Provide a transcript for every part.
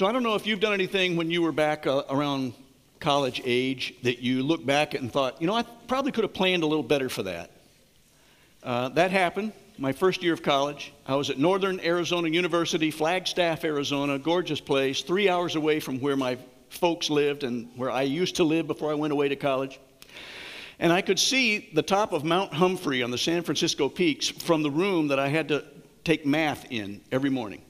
So I don't know if you've done anything when you were back uh, around college age that you look back at and thought, you know, I probably could have planned a little better for that. Uh, that happened my first year of college. I was at Northern Arizona University, Flagstaff, Arizona, gorgeous place, three hours away from where my folks lived and where I used to live before I went away to college. And I could see the top of Mount Humphrey on the San Francisco peaks from the room that I had to take math in every morning.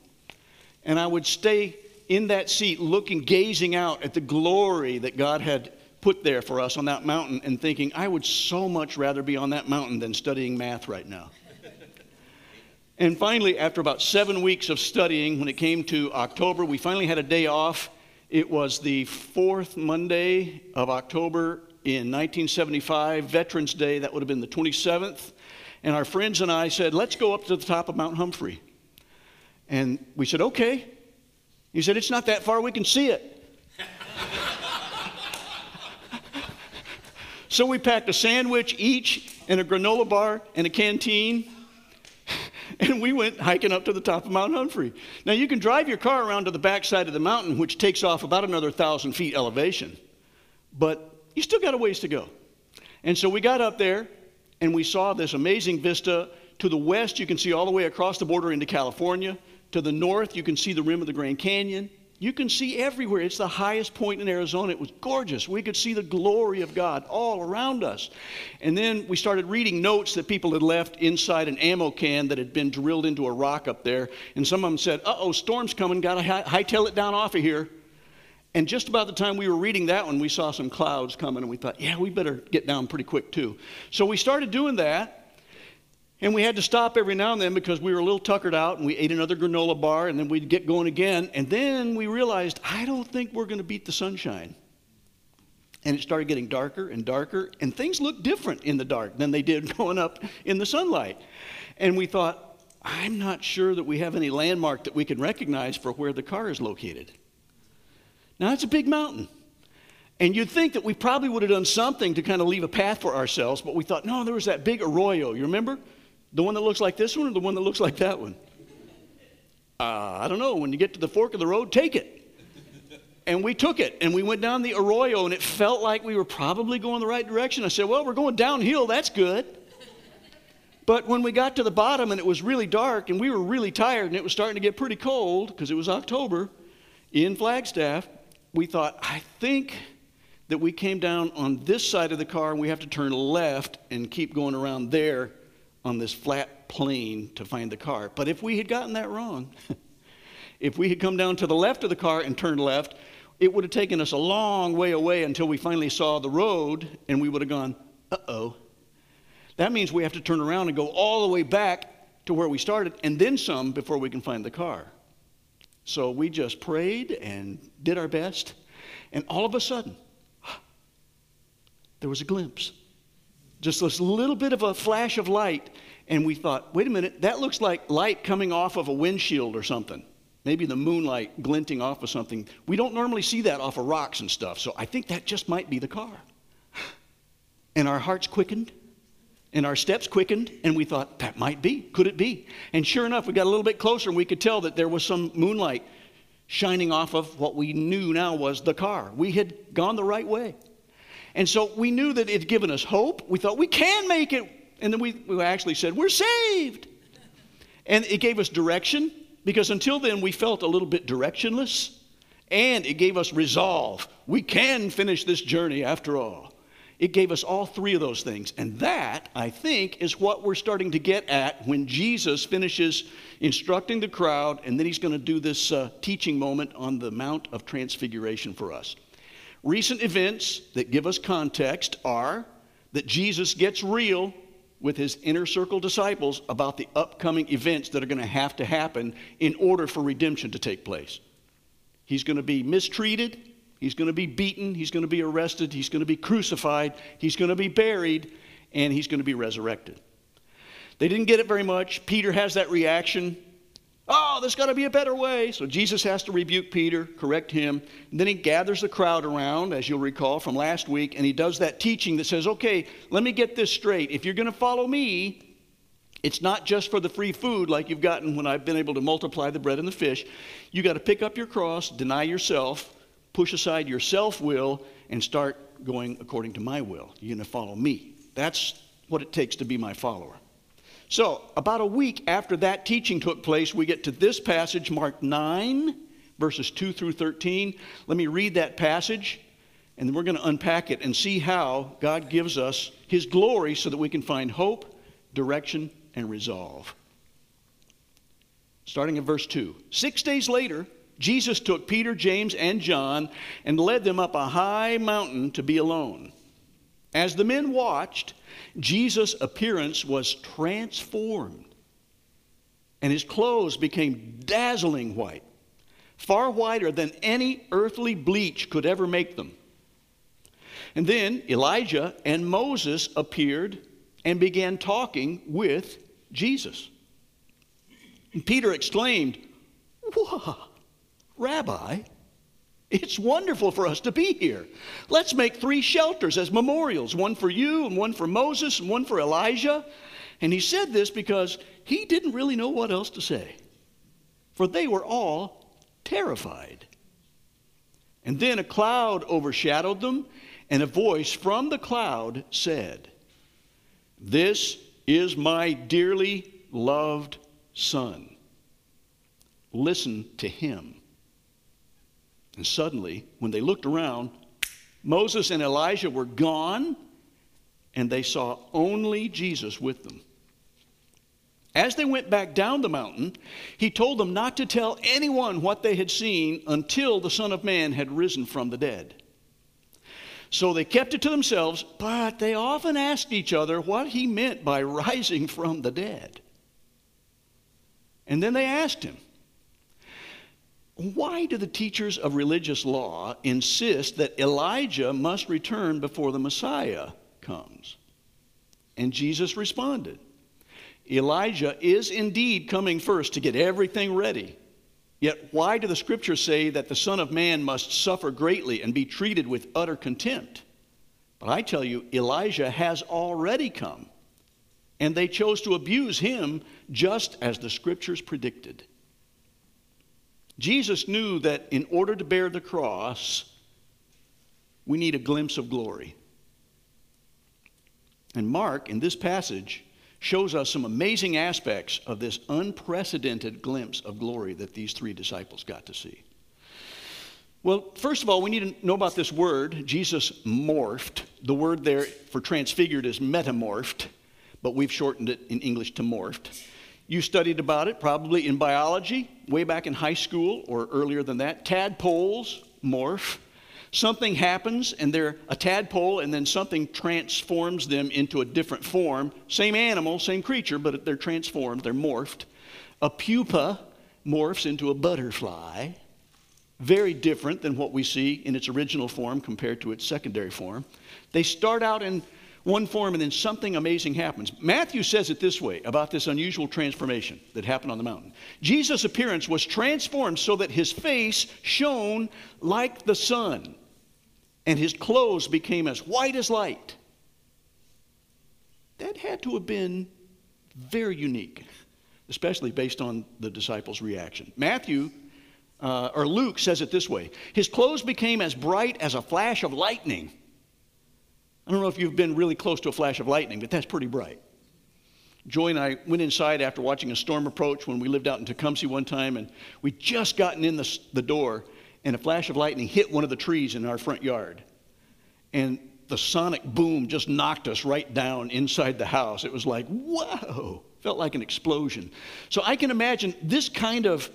And I would stay in that seat looking, gazing out at the glory that God had put there for us on that mountain and thinking, I would so much rather be on that mountain than studying math right now. And finally, after about seven weeks of studying, when it came to October, we finally had a day off. It was the fourth Monday of October in 1975, Veterans Day. That would have been the 27th. And our friends and I said, let's go up to the top of Mount Humphrey. And we said, okay. He said, it's not that far, we can see it. so we packed a sandwich each and a granola bar and a canteen and we went hiking up to the top of Mount Humphrey. Now, you can drive your car around to the backside of the mountain, which takes off about another 1,000 feet elevation, but you still got a ways to go. And so we got up there, and we saw this amazing vista. To the west, you can see all the way across the border into California. To the north, you can see the rim of the Grand Canyon. You can see everywhere. It's the highest point in Arizona. It was gorgeous. We could see the glory of God all around us. And then we started reading notes that people had left inside an ammo can that had been drilled into a rock up there. And some of them said, uh oh, storm's coming, got to hightail it down off of here. And just about the time we were reading that one, we saw some clouds coming, and we thought, yeah, we better get down pretty quick too. So we started doing that. And we had to stop every now and then because we were a little tuckered out and we ate another granola bar and then we'd get going again. And then we realized, I don't think we're going to beat the sunshine. And it started getting darker and darker, and things looked different in the dark than they did going up in the sunlight. And we thought, I'm not sure that we have any landmark that we can recognize for where the car is located. Now, it's a big mountain. And you'd think that we probably would have done something to kind of leave a path for ourselves, but we thought, no, there was that big arroyo. You remember? The one that looks like this one or the one that looks like that one? Uh, I don't know. When you get to the fork of the road, take it. And we took it and we went down the arroyo and it felt like we were probably going the right direction. I said, Well, we're going downhill. That's good. But when we got to the bottom and it was really dark and we were really tired and it was starting to get pretty cold because it was October in Flagstaff, we thought, I think that we came down on this side of the car and we have to turn left and keep going around there on this flat plane to find the car. But if we had gotten that wrong, if we had come down to the left of the car and turned left, it would have taken us a long way away until we finally saw the road and we would have gone, uh oh. That means we have to turn around and go all the way back to where we started and then some before we can find the car. So we just prayed and did our best. And all of a sudden, there was a glimpse just this little bit of a flash of light. And we thought, wait a minute, that looks like light coming off of a windshield or something. Maybe the moonlight glinting off of something. We don't normally see that off of rocks and stuff. So I think that just might be the car. And our hearts quickened and our steps quickened, and we thought, that might be. Could it be? And sure enough, we got a little bit closer and we could tell that there was some moonlight shining off of what we knew now was the car. We had gone the right way. And so we knew that it had given us hope. We thought we can make it. And then we, we actually said, we're saved. And it gave us direction because until then we felt a little bit directionless. And it gave us resolve. We can finish this journey after all. It gave us all three of those things. And that, I think, is what we're starting to get at when Jesus finishes instructing the crowd, and then he's going to do this uh, teaching moment on the Mount of Transfiguration for us. Recent events that give us context are that Jesus gets real with his inner circle disciples about the upcoming events that are going to have to happen in order for redemption to take place. He's going to be mistreated, he's going to be beaten, he's going to be arrested, he's going to be crucified, he's going to be buried, and he's going to be resurrected. They didn't get it very much. Peter has that reaction Oh, there's got to be a better way. So Jesus has to rebuke Peter, correct him. And then he gathers the crowd around, as you'll recall from last week, and he does that teaching that says, okay, let me get this straight. If you're going to follow me, It's not just for the free food like you've gotten when I've been able to multiply the bread and the fish. You got to pick up your cross, deny yourself, push aside your self will, and start going according to my will. You're going to follow me. That's what it takes to be my follower. So, about a week after that teaching took place, we get to this passage, Mark 9, verses 2 through 13. Let me read that passage, and then we're going to unpack it and see how God gives us His glory so that we can find hope, direction, and resolve. Starting in verse 2. Six days later, Jesus took Peter, James, and John and led them up a high mountain to be alone. As the men watched, Jesus' appearance was transformed, and his clothes became dazzling white, far whiter than any earthly bleach could ever make them. And then Elijah and Moses appeared and began talking with Jesus. And Peter exclaimed, Whoa, Rabbi, it's wonderful for us to be here. Let's make three shelters as memorials one for you, and one for Moses, and one for Elijah. And he said this because he didn't really know what else to say, for they were all terrified. And then a cloud overshadowed them, and a voice from the cloud said, This is my dearly loved Son. Listen to him. And suddenly, when they looked around, Moses and Elijah were gone, and they saw only Jesus with them. As they went back down the mountain, he told them not to tell anyone what they had seen until the Son of Man had risen from the dead. So they kept it to themselves, but they often asked each other what he meant by rising from the dead. And then they asked him, why do the teachers of religious law insist that Elijah must return before the Messiah comes? And Jesus responded, Elijah is indeed coming first to get everything ready. Yet, why do the scriptures say that the Son of Man must suffer greatly and be treated with utter contempt? But I tell you, Elijah has already come, and they chose to abuse him just as the scriptures predicted. Jesus knew that in order to bear the cross, we need a glimpse of glory. And Mark, in this passage, shows us some amazing aspects of this unprecedented glimpse of glory that these three disciples got to see. Well, first of all, we need to know about this word. Jesus morphed. The word there for transfigured is metamorphed, but we've shortened it in English to morphed. You studied about it probably in biology, way back in high school or earlier than that. Tadpoles morph. Something happens and they're a tadpole, and then something transforms them into a different form. Same animal, same creature, but they're transformed, they're morphed. A pupa morphs into a butterfly. Very different than what we see in its original form compared to its secondary form. They start out in one form and then something amazing happens. Matthew says it this way about this unusual transformation that happened on the mountain. Jesus' appearance was transformed so that his face shone like the sun and his clothes became as white as light. That had to have been very unique, especially based on the disciples' reaction. Matthew uh, or Luke says it this way His clothes became as bright as a flash of lightning I don't know if you've been really close to a flash of lightning, but that's pretty bright. Joy and I went inside after watching a storm approach when we lived out in Tecumseh one time, and we'd just gotten in the, the door, and a flash of lightning hit one of the trees in our front yard. And the sonic boom just knocked us right down inside the house. It was like, whoa, felt like an explosion. So I can imagine this kind of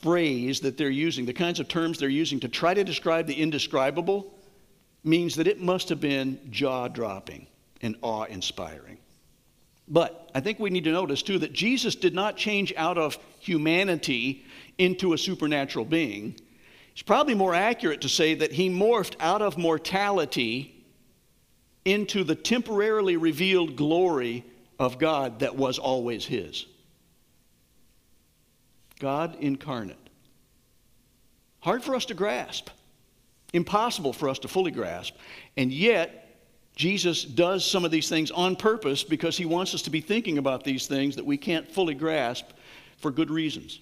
phrase that they're using, the kinds of terms they're using to try to describe the indescribable means that it must have been jaw dropping and awe inspiring. But I think we need to notice too that Jesus did not change out of humanity into a supernatural being. It's probably more accurate to say that he morphed out of mortality into the temporarily revealed glory of God that was always his. God incarnate. Hard for us to grasp impossible for us to fully grasp. And yet, Jesus does some of these things on purpose because he wants us to be thinking about these things that we can't fully grasp for good reasons.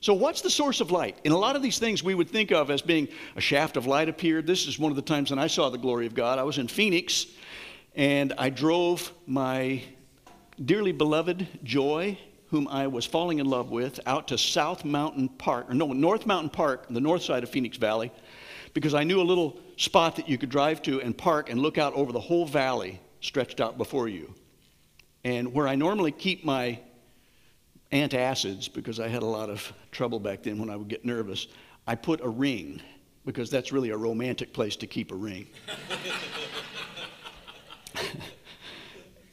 So, what's the source of light? In a lot of these things we would think of as being a shaft of light appeared. This is one of the times when I saw the glory of God. I was in Phoenix and I drove my dearly beloved Joy, whom I was falling in love with, out to South Mountain Park, or no, North Mountain Park, the north side of Phoenix Valley, because I knew a little spot that you could drive to and park and look out over the whole valley stretched out before you. And where I normally keep my antacids, because I had a lot of trouble back then when I would get nervous, I put a ring, because that's really a romantic place to keep a ring.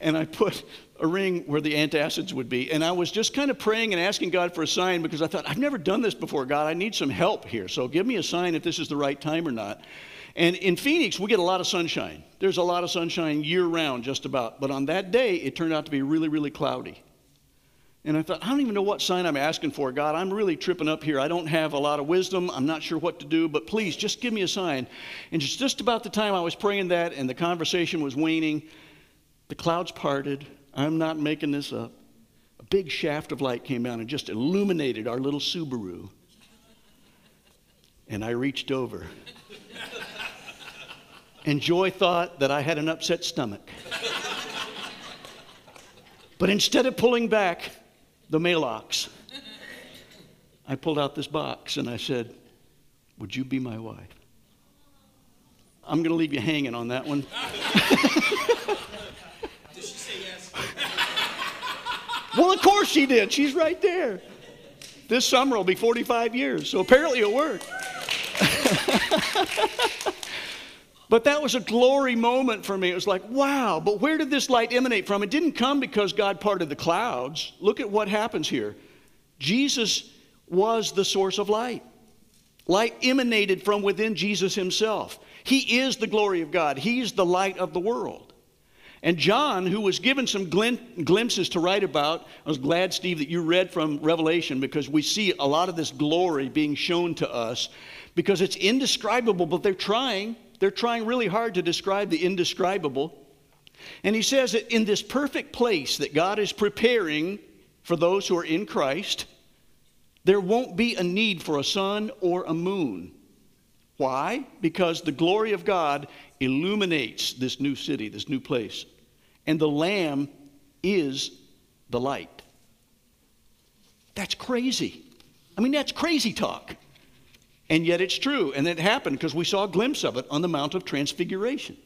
and I put a ring where the antacids would be. And I was just kind of praying and asking God for a sign because I thought, I've never done this before, God. I need some help here. So give me a sign if this is the right time or not. And in Phoenix, we get a lot of sunshine. There's a lot of sunshine year round, just about. But on that day, it turned out to be really, really cloudy. And I thought, I don't even know what sign I'm asking for, God. I'm really tripping up here. I don't have a lot of wisdom. I'm not sure what to do, but please just give me a sign. And just, about the time I was praying that and the conversation was waning, the clouds parted. I'm not making this up. A big shaft of light came down and just illuminated our little Subaru. And I reached over. And Joy thought that I had an upset stomach. But instead of pulling back, the Maalox. I pulled out this box and I said, Would you be my wife? I'm going to leave you hanging on that one. did she say yes? Well, of course she did. She's right there. This summer will be 45 years, so apparently it worked. But that was a glory moment for me. It was like, wow, but where did this light emanate from? It didn't come because God parted the clouds. Look at what happens here. Jesus was the source of light. Light emanated from within Jesus himself. He is the glory of God, He's the light of the world. And John, who was given some glimpses to write about, I was glad, Steve, that you read from Revelation because we see a lot of this glory being shown to us because it's indescribable, but they're trying. They're trying really hard to describe the indescribable. And he says that in this perfect place that God is preparing for those who are in Christ, there won't be a need for a sun or a moon. Why? Because the glory of God illuminates this new city, this new place. And the Lamb is the light. That's crazy. I mean, that's crazy talk. And yet it's true. And it happened because we saw a glimpse of it on the Mount of Transfiguration.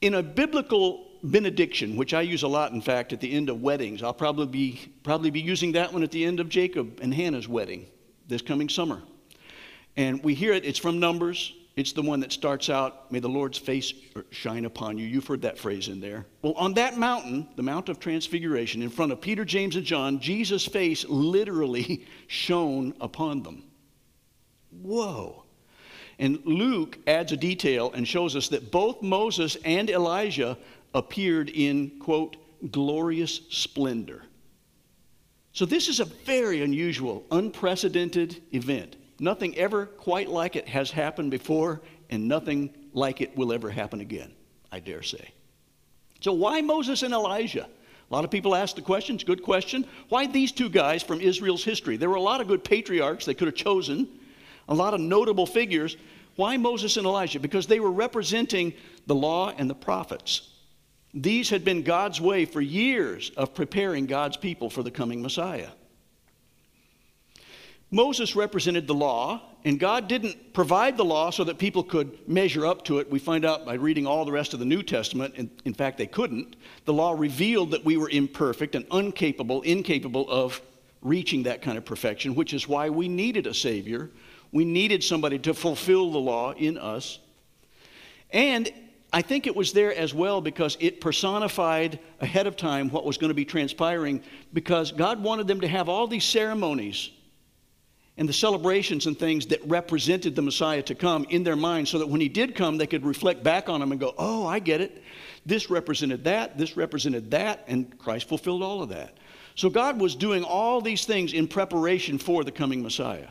In a biblical benediction, which I use a lot, in fact, at the end of weddings, I'll probably be, probably be using that one at the end of Jacob and Hannah's wedding this coming summer. And we hear it, it's from Numbers. It's the one that starts out, May the Lord's face shine upon you. You've heard that phrase in there. Well, on that mountain, the Mount of Transfiguration, in front of Peter, James, and John, Jesus' face literally shone upon them. Whoa. And Luke adds a detail and shows us that both Moses and Elijah appeared in, quote, glorious splendor. So this is a very unusual, unprecedented event. Nothing ever quite like it has happened before, and nothing like it will ever happen again, I dare say. So, why Moses and Elijah? A lot of people ask the question, it's a good question. Why these two guys from Israel's history? There were a lot of good patriarchs they could have chosen a lot of notable figures. Why Moses and Elijah? Because they were representing the law and the prophets. These had been God's way for years of preparing God's people for the coming Messiah. Moses represented the law, and God didn't provide the law so that people could measure up to it. We find out by reading all the rest of the New Testament, and in fact, they couldn't. The law revealed that we were imperfect and incapable, incapable of reaching that kind of perfection, which is why we needed a Savior we needed somebody to fulfill the law in us. And I think it was there as well because it personified ahead of time what was going to be transpiring because God wanted them to have all these ceremonies and the celebrations and things that represented the Messiah to come in their minds so that when he did come, they could reflect back on him and go, oh, I get it. This represented that, this represented that, and Christ fulfilled all of that. So God was doing all these things in preparation for the coming Messiah.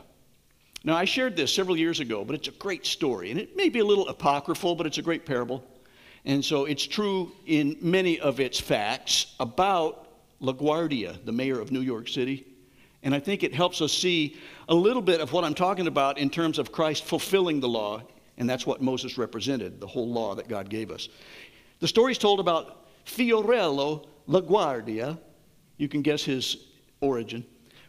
Now, I shared this several years ago, but it's a great story. And it may be a little apocryphal, but it's a great parable. And so it's true in many of its facts about LaGuardia, the mayor of New York City. And I think it helps us see a little bit of what I'm talking about in terms of Christ fulfilling the law. And that's what Moses represented, the whole law that God gave us. The story is told about Fiorello LaGuardia. You can guess his origin.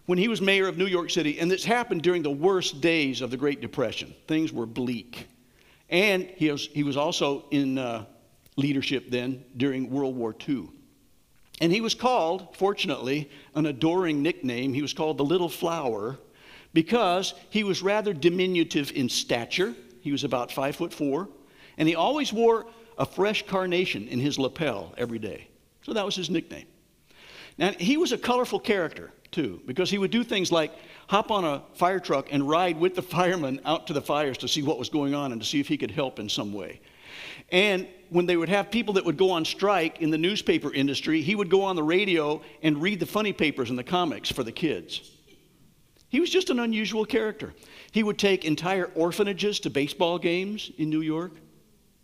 When he was mayor of New York City, and this happened during the worst days of the Great Depression. Things were bleak. And he was, he was also in uh, leadership then during World War II. And he was called, fortunately, an adoring nickname. He was called the Little Flower because he was rather diminutive in stature. He was about five foot four. And he always wore a fresh carnation in his lapel every day. So that was his nickname. Now, he was a colorful character, too, because he would do things like hop on a fire truck and ride with the firemen out to the fires to see what was going on and to see if he could help in some way. And when they would have people that would go on strike in the newspaper industry, he would go on the radio and read the funny papers and the comics for the kids. He was just an unusual character. He would take entire orphanages to baseball games in New York.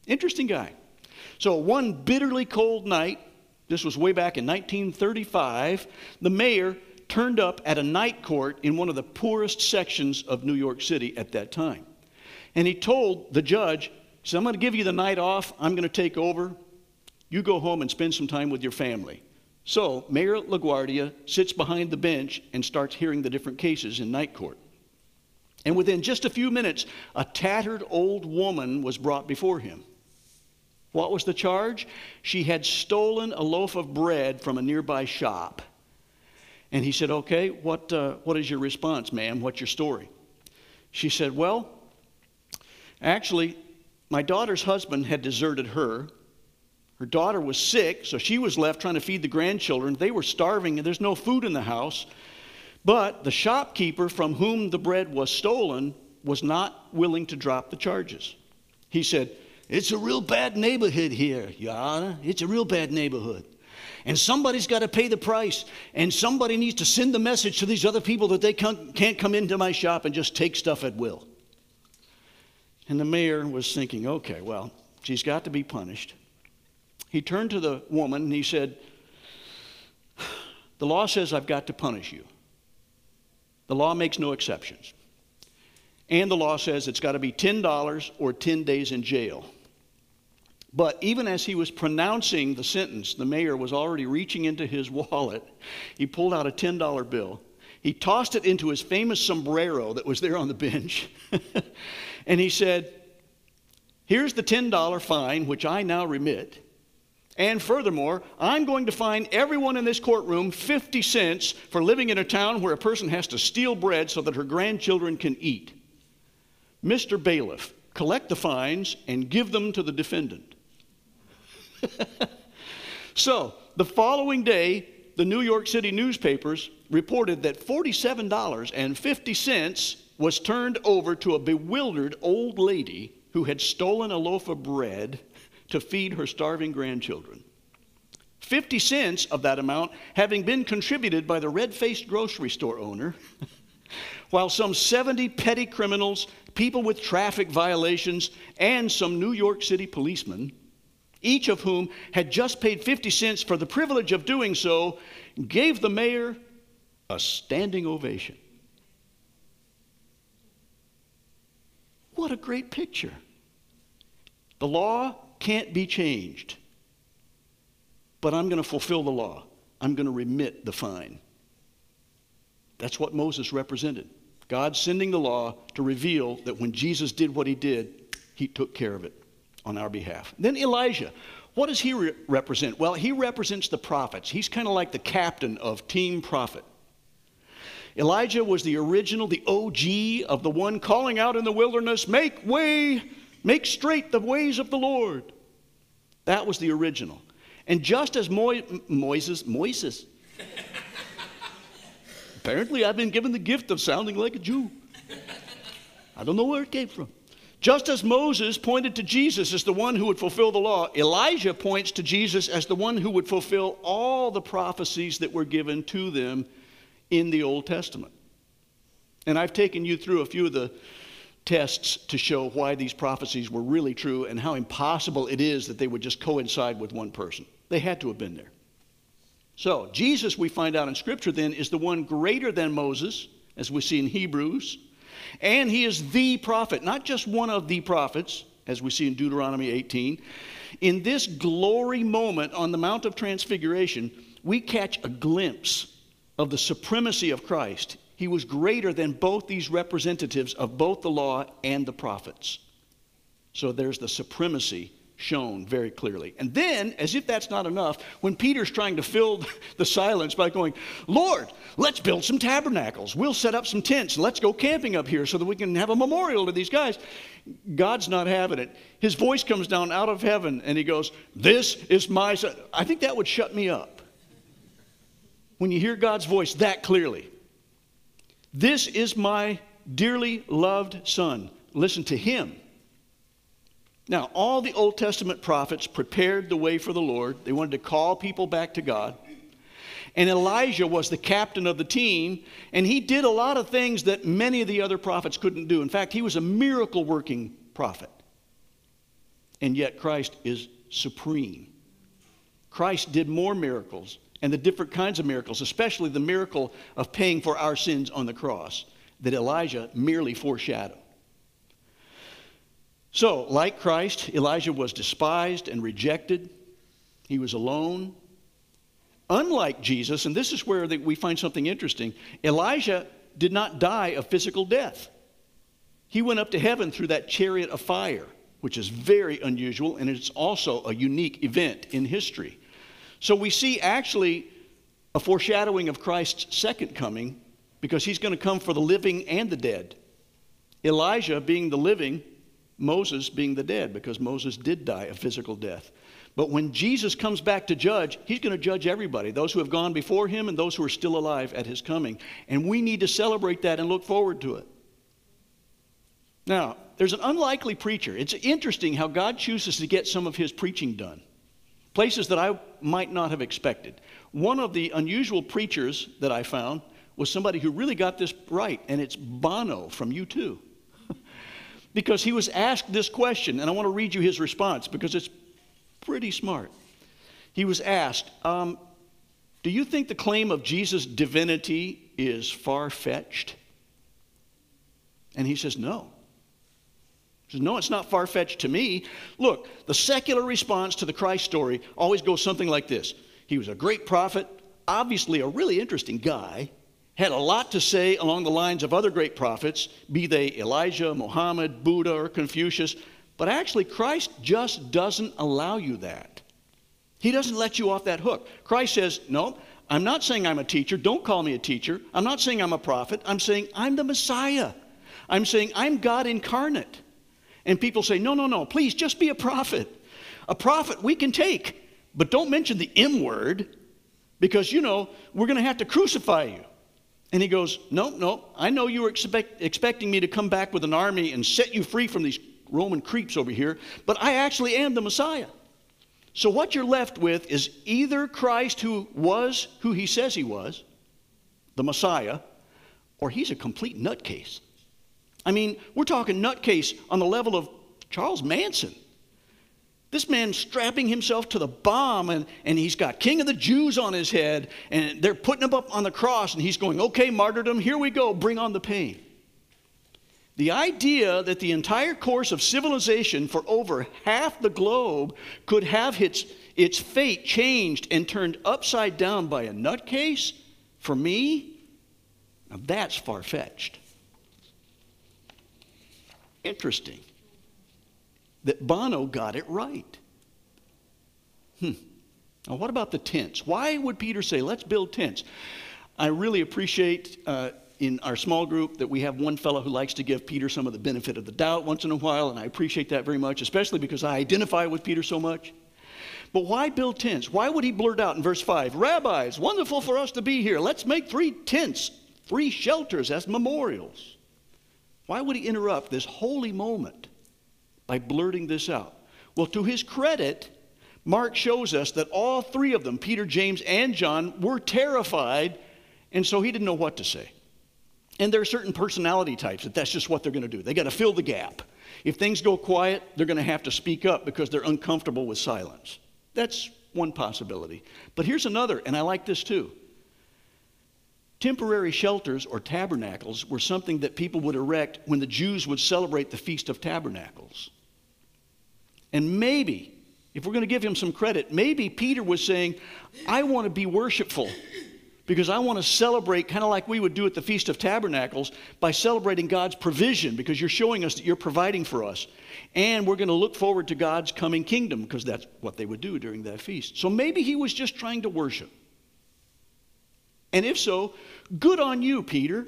Interesting guy. So, one bitterly cold night, this was way back in 1935, the mayor turned up at a night court in one of the poorest sections of New York City at that time. And he told the judge, so I'm going to give you the night off. I'm going to take over. You go home and spend some time with your family. So Mayor LaGuardia sits behind the bench and starts hearing the different cases in night court. And within just a few minutes, a tattered old woman was brought before him. What was the charge? She had stolen a loaf of bread from a nearby shop. And he said, Okay, what, uh, what is your response, ma'am? What's your story? She said, Well, actually, my daughter's husband had deserted her. Her daughter was sick, so she was left trying to feed the grandchildren. They were starving, and there's no food in the house. But the shopkeeper from whom the bread was stolen was not willing to drop the charges. He said, It's a real bad neighborhood here, Your Honor. It's a real bad neighborhood. And somebody's got to pay the price. And somebody needs to send the message to these other people that they can't come into my shop and just take stuff at will. And the mayor was thinking, okay, well, she's got to be punished. He turned to the woman and he said, The law says I've got to punish you. The law makes no exceptions. And the law says it's got to be $10 or 10 days in jail. But even as he was pronouncing the sentence, the mayor was already reaching into his wallet. He pulled out a $10 bill. He tossed it into his famous sombrero that was there on the bench. And he said, Here's the $10 fine, which I now remit. And furthermore, I'm going to fine everyone in this courtroom 50 cents for living in a town where a person has to steal bread so that her grandchildren can eat. Mr. Bailiff, collect the fines and give them to the defendant. so, the following day, the New York City newspapers reported that $47.50 was turned over to a bewildered old lady who had stolen a loaf of bread to feed her starving grandchildren. 50 cents of that amount having been contributed by the red faced grocery store owner, while some 70 petty criminals, people with traffic violations, and some New York City policemen, each of whom had just paid 50 cents for the privilege of doing so, gave the mayor a standing ovation. What a great picture. The law can't be changed, but I'm going to fulfill the law. I'm going to remit the fine. That's what Moses represented. God sending the law to reveal that when Jesus did what he did, he took care of it on our behalf. Then Elijah. What does he re- represent? Well, he represents the prophets. He's kind of like the captain of Team Prophet. Elijah was the original, the OG of the one calling out in the wilderness, Make way, make straight the ways of the Lord. That was the original. And just as Mo- Moses, Moses, apparently I've been given the gift of sounding like a Jew. I don't know where it came from. Just as Moses pointed to Jesus as the one who would fulfill the law, Elijah points to Jesus as the one who would fulfill all the prophecies that were given to them in the Old Testament. And I've taken you through a few of the tests to show why these prophecies were really true and how impossible it is that they would just coincide with one person. They had to have been there. So, Jesus, we find out in Scripture then, is the one greater than Moses, as we see in Hebrews, and he is the prophet, not just one of the prophets, as we see in Deuteronomy 18. In this glory moment on the Mount of Transfiguration, we catch a glimpse of the supremacy of Christ. He was greater than both these representatives of both the law and the prophets. So there's the supremacy shown very clearly. And then, as if that's not enough, when Peter's trying to fill the silence by going, Lord, let's build some tabernacles. We'll set up some tents let's go camping up here so that we can have a memorial to these guys. God's not having it. His voice comes down out of heaven and he goes, This is my son. I think that would shut me up. When you hear God's voice that clearly, this is my dearly loved son. Listen to him. Now, all the Old Testament prophets prepared the way for the Lord. They wanted to call people back to God. And Elijah was the captain of the team, and he did a lot of things that many of the other prophets couldn't do. In fact, he was a miracle working prophet. And yet, Christ is supreme. Christ did more miracles and the different kinds of miracles, especially the miracle of paying for our sins on the cross, that Elijah merely foreshadowed. So, like Christ, Elijah was despised and rejected. He was alone. Unlike Jesus, and this is where we find something interesting, Elijah did not die a physical death. He went up to heaven through that chariot of fire, which is very unusual, and it's also a unique event in history. So we see actually a foreshadowing of Christ's second coming because he's going to come for the living and the dead. Elijah being the living, Moses being the dead, because Moses did die a physical death. But when Jesus comes back to judge, he's going to judge everybody those who have gone before him and those who are still alive at his coming. And we need to celebrate that and look forward to it. Now, there's an unlikely preacher. It's interesting how God chooses to get some of his preaching done, places that I might not have expected. One of the unusual preachers that I found was somebody who really got this right, and it's Bono from U2 because he was asked this question, and I want to read you his response because it's pretty smart. He was asked, um, Do you think the claim of Jesus' divinity is far fetched? And he says, No. Says, No, it's not far fetched to me. Look, the secular response to the Christ story always goes something like this He was a great prophet, obviously a really interesting guy, had a lot to say along the lines of other great prophets, be they Elijah, Muhammad, Buddha, or Confucius. But actually, Christ just doesn't allow you that. He doesn't let you off that hook. Christ says, No, I'm not saying I'm a teacher. Don't call me a teacher. I'm not saying I'm a prophet. I'm saying I'm the Messiah. I'm saying I'm God incarnate. And people say, No, no, no, please just be a prophet. A prophet we can take, but don't mention the M word because, you know, we're going to have to crucify you. And he goes, No, no, I know you were expect, expecting me to come back with an army and set you free from these Roman creeps over here, but I actually am the Messiah. So what you're left with is either Christ who was who he says he was, the Messiah, or he's a complete nutcase. I mean, we're talking nutcase on the level of Charles Manson. This man strapping himself to the bomb, and, and he's got King of the Jews on his head, and they're putting him up on the cross, and he's going, Okay, martyrdom, here we go, bring on the pain. The idea that the entire course of civilization for over half the globe could have its, its fate changed and turned upside down by a nutcase, for me, now that's far fetched. Interesting that Bono got it right. Hmm. Now, what about the tents? Why would Peter say, let's build tents? I really appreciate uh, in our small group that we have one fellow who likes to give Peter some of the benefit of the doubt once in a while, and I appreciate that very much, especially because I identify with Peter so much. But why build tents? Why would he blurt out in verse 5, Rabbis, wonderful for us to be here. Let's make three tents, three shelters as memorials. Why would he interrupt this holy moment by blurting this out? Well, to his credit, Mark shows us that all three of them, Peter, James, and John, were terrified, and so he didn't know what to say. And there are certain personality types that that's just what they're going to do. They got to fill the gap. If things go quiet, they're going to have to speak up because they're uncomfortable with silence. That's one possibility. But here's another, and I like this too. Temporary shelters or tabernacles were something that people would erect when the Jews would celebrate the Feast of Tabernacles. And maybe, if we're going to give him some credit, maybe Peter was saying, I want to be worshipful because I want to celebrate, kind of like we would do at the Feast of Tabernacles, by celebrating God's provision because you're showing us that you're providing for us. And we're going to look forward to God's coming kingdom because that's what they would do during that feast. So maybe he was just trying to worship. And if so, good on you, Peter.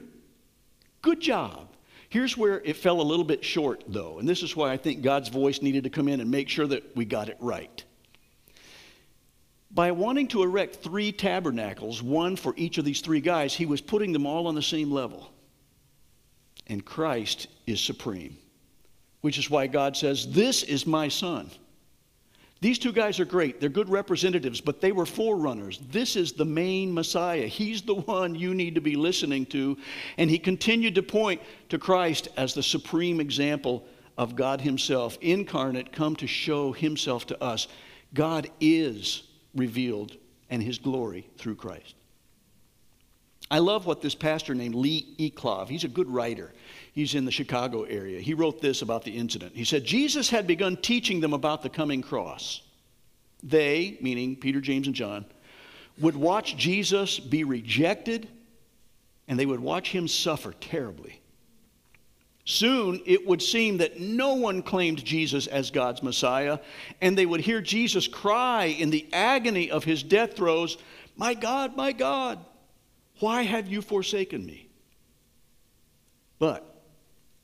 Good job. Here's where it fell a little bit short, though, and this is why I think God's voice needed to come in and make sure that we got it right. By wanting to erect three tabernacles, one for each of these three guys, he was putting them all on the same level. And Christ is supreme, which is why God says, This is my son. These two guys are great. They're good representatives, but they were forerunners. This is the main Messiah. He's the one you need to be listening to. And he continued to point to Christ as the supreme example of God Himself, incarnate, come to show Himself to us. God is revealed and his glory through Christ. I love what this pastor named Lee Eclov, he's a good writer. He's in the Chicago area. He wrote this about the incident. He said, Jesus had begun teaching them about the coming cross. They, meaning Peter, James, and John, would watch Jesus be rejected and they would watch him suffer terribly. Soon it would seem that no one claimed Jesus as God's Messiah, and they would hear Jesus cry in the agony of his death throes, My God, my God, why have you forsaken me? But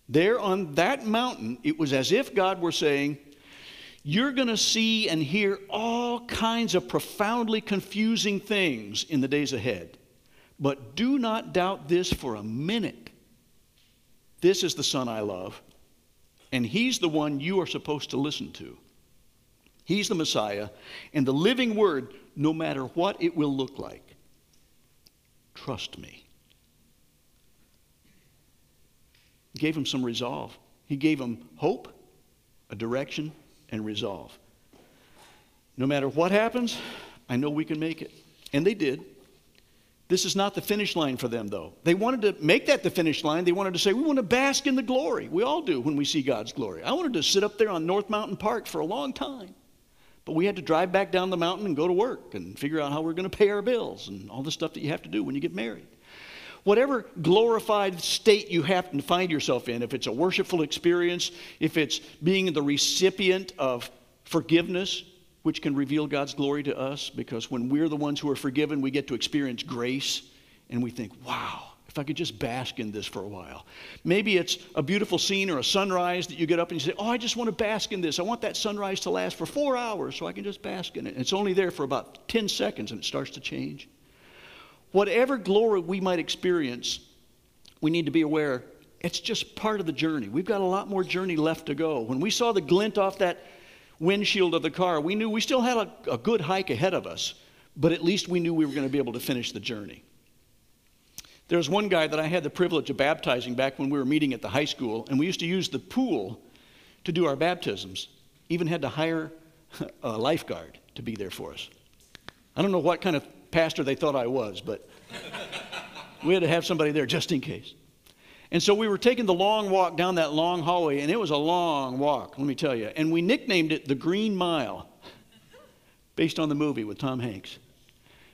there on that mountain, it was as if God were saying, You're going to see and hear all kinds of profoundly confusing things in the days ahead. But do not doubt this for a minute. This is the Son I love, and He's the one you are supposed to listen to. He's the Messiah, and the living Word, no matter what it will look like. Trust me. He gave him some resolve. He gave him hope, a direction, and resolve. No matter what happens, I know we can make it. And they did. This is not the finish line for them, though. They wanted to make that the finish line. They wanted to say, We want to bask in the glory. We all do when we see God's glory. I wanted to sit up there on North Mountain Park for a long time. But we had to drive back down the mountain and go to work and figure out how we're going to pay our bills and all the stuff that you have to do when you get married. Whatever glorified state you happen to find yourself in, if it's a worshipful experience, if it's being the recipient of forgiveness, which can reveal God's glory to us because when we're the ones who are forgiven, we get to experience grace and we think, wow, if I could just bask in this for a while. Maybe it's a beautiful scene or a sunrise that you get up and you say, oh, I just want to bask in this. I want that sunrise to last for four hours so I can just bask in it. And it's only there for about 10 seconds and it starts to change. Whatever glory we might experience, we need to be aware it's just part of the journey. We've got a lot more journey left to go. When we saw the glint off that windshield of the car, we knew we still had a, a good hike ahead of us, but at least we knew we were going to be able to finish the journey. There was one guy that I had the privilege of baptizing back when we were meeting at the high school, and we used to use the pool to do our baptisms. Even had to hire a lifeguard to be there for us. I don't know what kind of pastor they thought I was, but we had to have somebody there just in case. And so we were taking the long walk down that long hallway, and it was a long walk, let me tell you. And we nicknamed it the Green Mile, based on the movie with Tom Hanks.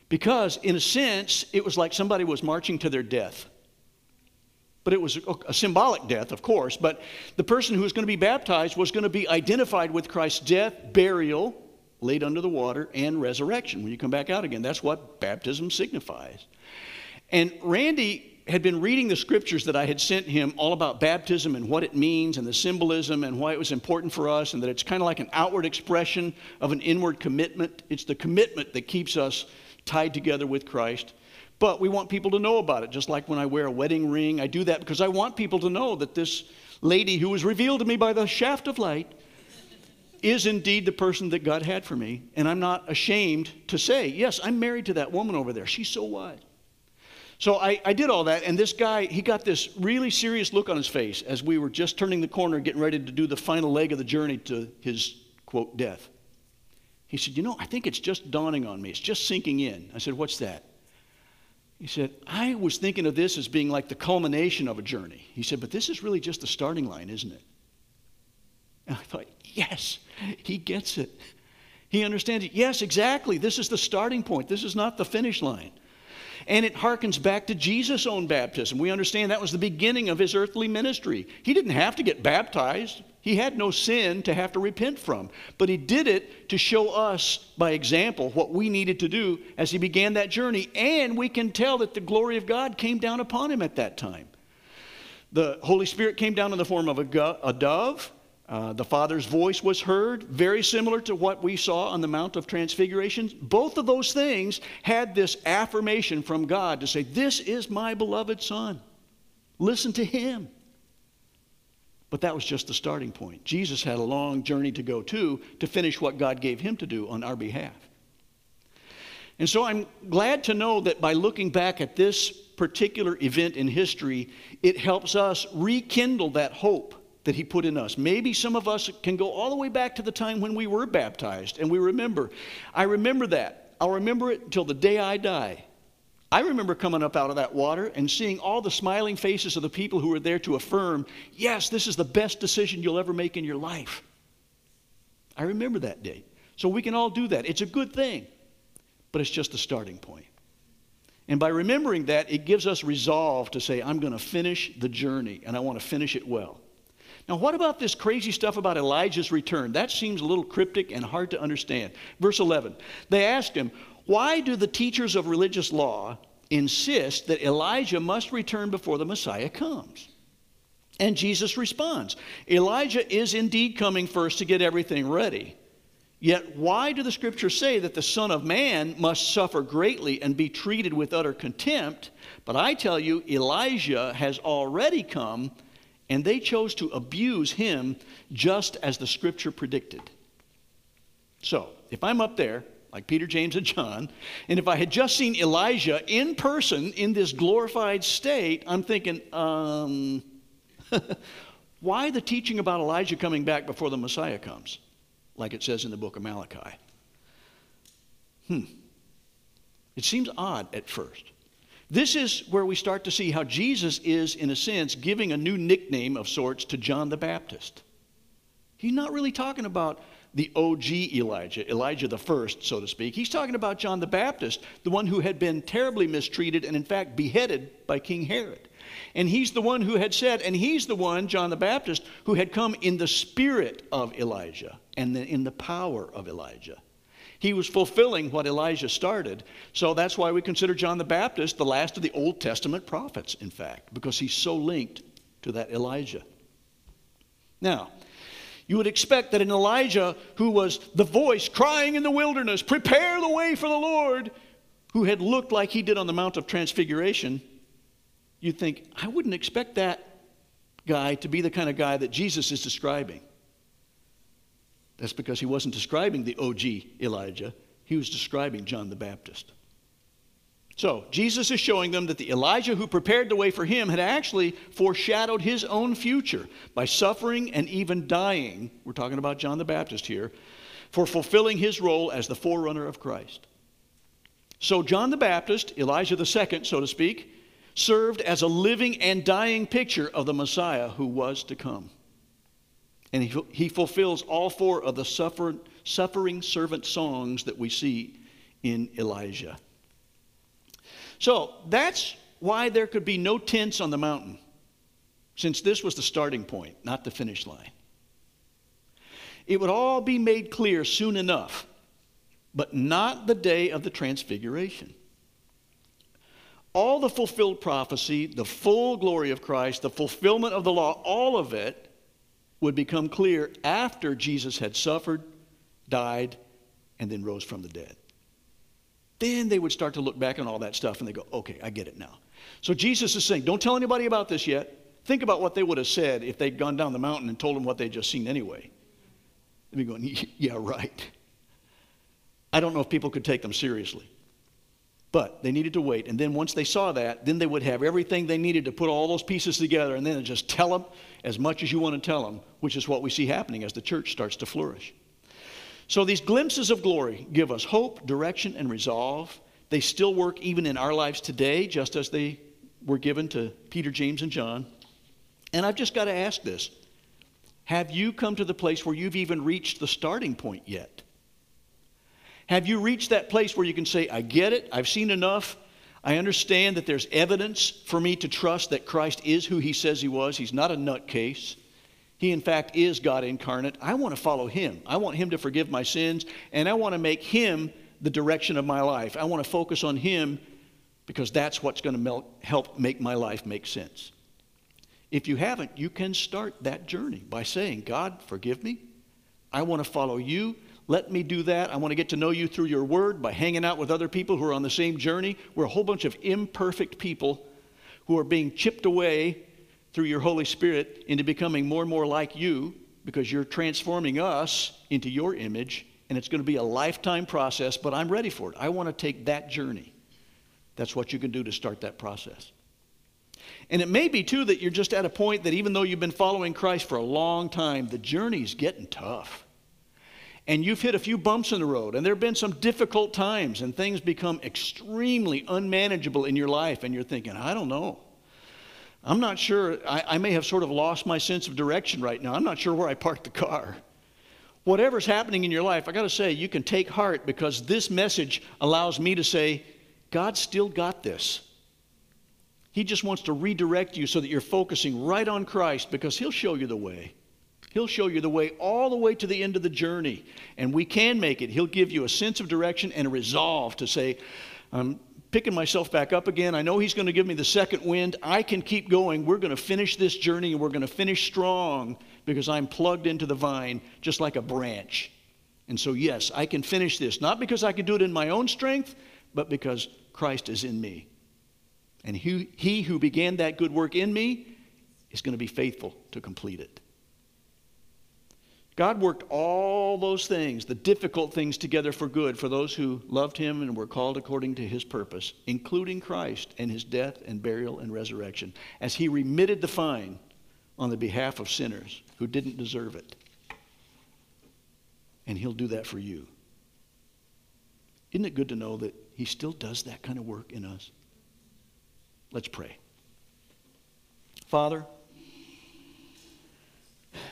Because, in a sense, it was like somebody was marching to their death. But it was a symbolic death, of course. But the person who was going to be baptized was going to be identified with Christ's death, burial, laid under the water, and resurrection when you come back out again. That's what baptism signifies. And Randy had been reading the scriptures that I had sent him all about baptism and what it means and the symbolism and why it was important for us and that it's kind of like an outward expression of an inward commitment. It's the commitment that keeps us tied together with Christ. But we want people to know about it, just like when I wear a wedding ring. I do that because I want people to know that this lady who was revealed to me by the shaft of light is indeed the person that God had for me. And I'm not ashamed to say, yes, I'm married to that woman over there. She's so wise. So I, I did all that, and this guy, he got this really serious look on his face as we were just turning the corner, getting ready to do the final leg of the journey to his, quote, death. He said, You know, I think it's just dawning on me. It's just sinking in. I said, What's that? He said, I was thinking of this as being like the culmination of a journey. He said, But this is really just the starting line, isn't it? And I thought, Yes, he gets it. He understands it. Yes, exactly. This is the starting point. This is not the finish line. And it harkens back to Jesus' own baptism. We understand that was the beginning of his earthly ministry. He didn't have to get baptized, he had no sin to have to repent from. But he did it to show us by example what we needed to do as he began that journey. And we can tell that the glory of God came down upon him at that time. The Holy Spirit came down in the form of a, dove. Uh, the Father's voice was heard, very similar to what we saw on the Mount of Transfiguration. Both of those things had this affirmation from God to say, This is my beloved Son. Listen to him. But that was just the starting point. Jesus had a long journey to go to to finish what God gave him to do on our behalf. And so I'm glad to know that by looking back at this particular event in history, it helps us rekindle that hope that he put in us. Maybe some of us can go all the way back to the time when we were baptized and we remember. I remember that. I'll remember it until the day I die. I remember coming up out of that water and seeing all the smiling faces of the people who were there to affirm, yes, this is the best decision you'll ever make in your life. I remember that day. So we can all do that. It's a good thing, but it's just a starting point. And by remembering that, it gives us resolve to say, I'm going to finish the journey and I want to finish it well. Now, what about this crazy stuff about Elijah's return? That seems a little cryptic and hard to understand. Verse 11 They asked him, Why do the teachers of religious law insist that Elijah must return before the Messiah comes? And Jesus responds Elijah is indeed coming first to get everything ready. Yet, why do the scriptures say that the Son of Man must suffer greatly and be treated with utter contempt? But I tell you, Elijah has already come and they chose to abuse him just as the scripture predicted. So, if I'm up there, like Peter, James, and John, and if I had just seen Elijah in person in this glorified state, I'm thinking, um, why the teaching about Elijah coming back before the Messiah comes, like it says in the book of Malachi? Hmm. It seems odd at first. This is where we start to see how Jesus is, in a sense, giving a new nickname of sorts to John the Baptist. He's not really talking about the OG Elijah, Elijah the first, so to speak. He's talking about John the Baptist, the one who had been terribly mistreated and, in fact, beheaded by King Herod. And he's the one who had said, and he's the one, John the Baptist, who had come in the spirit of Elijah and in the power of Elijah. He was fulfilling what Elijah started. So that's why we consider John the Baptist the last of the Old Testament prophets, in fact, because he's so linked to that Elijah. Now, you would expect that in Elijah, who was the voice crying in the wilderness, prepare the way for the Lord, who had looked like he did on the Mount of Transfiguration, you'd think, I wouldn't expect that guy to be the kind of guy that Jesus is describing. That's because he wasn't describing the OG Elijah, he was describing John the Baptist. So, Jesus is showing them that the Elijah who prepared the way for him had actually foreshadowed his own future by suffering and even dying. We're talking about John the Baptist here, for fulfilling his role as the forerunner of Christ. So, John the Baptist, Elijah the second, so to speak, served as a living and dying picture of the Messiah who was to come. And he, he fulfills all four of the suffer, suffering servant songs that we see in Isaiah. So that's why there could be no tents on the mountain, since this was the starting point, not the finish line. It would all be made clear soon enough, but not the day of the transfiguration. All the fulfilled prophecy, the full glory of Christ, the fulfillment of the law, all of it would become clear after Jesus had suffered, died, and then rose from the dead. Then they would start to look back on all that stuff and they go, okay, I get it now. So Jesus is saying, don't tell anybody about this yet. Think about what they would have said if they'd gone down the mountain and told them what they'd just seen anyway. They'd be going, yeah, right. I don't know if people could take them seriously. But they needed to wait. And then once they saw that, then they would have everything they needed to put all those pieces together and then just tell them as much as you want to tell them, which is what we see happening as the church starts to flourish. So these glimpses of glory give us hope, direction, and resolve. They still work even in our lives today, just as they were given to Peter, James, and John. And I've just got to ask this Have you come to the place where you've even reached the starting point yet? Have you reached that place where you can say, I get it, I've seen enough, I understand that there's evidence for me to trust that Christ is who he says he was. He's not a nutcase. He, in fact, is God incarnate. I want to follow him. I want him to forgive my sins, and I want to make him the direction of my life. I want to focus on him because that's what's going to help make my life make sense. If you haven't, you can start that journey by saying, God, forgive me. I want to follow you. Let me do that. I want to get to know you through your word by hanging out with other people who are on the same journey. We're a whole bunch of imperfect people who are being chipped away through your Holy Spirit into becoming more and more like you because you're transforming us into your image. And it's going to be a lifetime process, but I'm ready for it. I want to take that journey. That's what you can do to start that process. And it may be, too, that you're just at a point that even though you've been following Christ for a long time, the journey's getting tough and you've hit a few bumps in the road, and there have been some difficult times, and things become extremely unmanageable in your life, and you're thinking, I don't know. I'm not sure. I, I, may have sort of lost my sense of direction right now. I'm not sure where I parked the car. Whatever's happening in your life, I got to say, you can take heart because this message allows me to say, God still got this. He just wants to redirect you so that you're focusing right on Christ because He'll show you the way. He'll show you the way all the way to the end of the journey. And we can make it. He'll give you a sense of direction and a resolve to say, I'm picking myself back up again. I know He's going to give me the second wind. I can keep going. We're going to finish this journey and we're going to finish strong because I'm plugged into the vine just like a branch. And so, yes, I can finish this, not because I can do it in my own strength, but because Christ is in me. And he, he who began that good work in me is going to be faithful to complete it. God worked all those things, the difficult things, together for good for those who loved him and were called according to his purpose, including Christ and his death and burial and resurrection, as he remitted the fine on the behalf of sinners who didn't deserve it. And he'll do that for you. Isn't it good to know that he still does that kind of work in us? Let's pray. Father,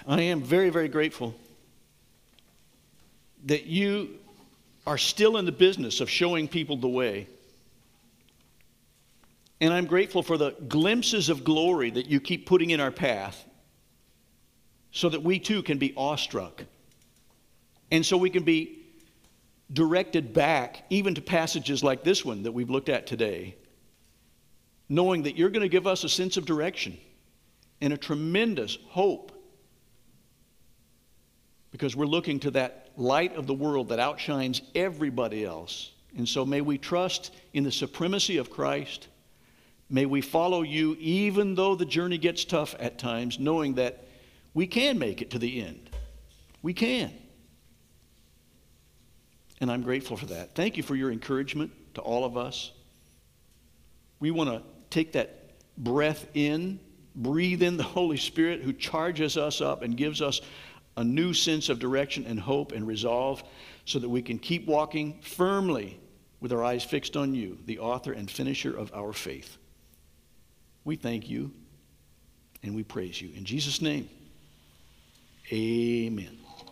I am very, very grateful that you are still in the business of showing people the way. And I'm grateful for the glimpses of glory that you keep putting in our path so that we too can be awestruck. And so we can be directed back, even to passages like this one that we've looked at today, knowing that you're going to give us a sense of direction and a tremendous hope because we're looking to that light of the world that outshines everybody else. And so may we trust in the supremacy of Christ. May we follow you even though the journey gets tough at times, knowing that we can make it to the end. We can. And I'm grateful for that. Thank you for your encouragement to all of us. We want to take that breath in, breathe in the Holy Spirit who charges us up and gives us a new sense of direction and hope and resolve so that we can keep walking firmly with our eyes fixed on you, the author and finisher of our faith. We thank you and we praise you. In Jesus' name, amen.